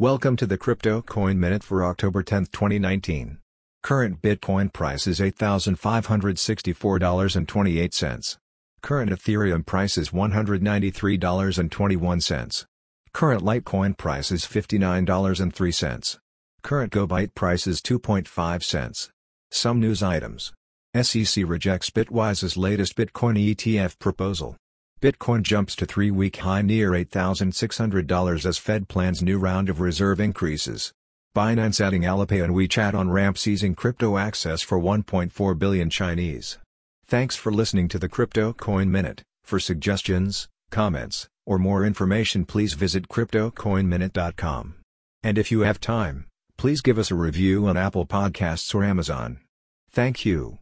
Welcome to the Crypto Coin Minute for October 10, 2019. Current Bitcoin price is $8,564.28. Current Ethereum price is $193.21. Current Litecoin price is $59.03. Current GoByte price is 2.5 cents. Some news items. SEC rejects Bitwise's latest Bitcoin ETF proposal. Bitcoin jumps to three-week high near $8,600 as Fed plans new round of reserve increases. Binance adding Alipay and WeChat on ramp seizing crypto access for 1.4 billion Chinese. Thanks for listening to the Crypto Coin Minute. For suggestions, comments, or more information please visit cryptocoinminute.com. And if you have time, please give us a review on Apple Podcasts or Amazon. Thank you.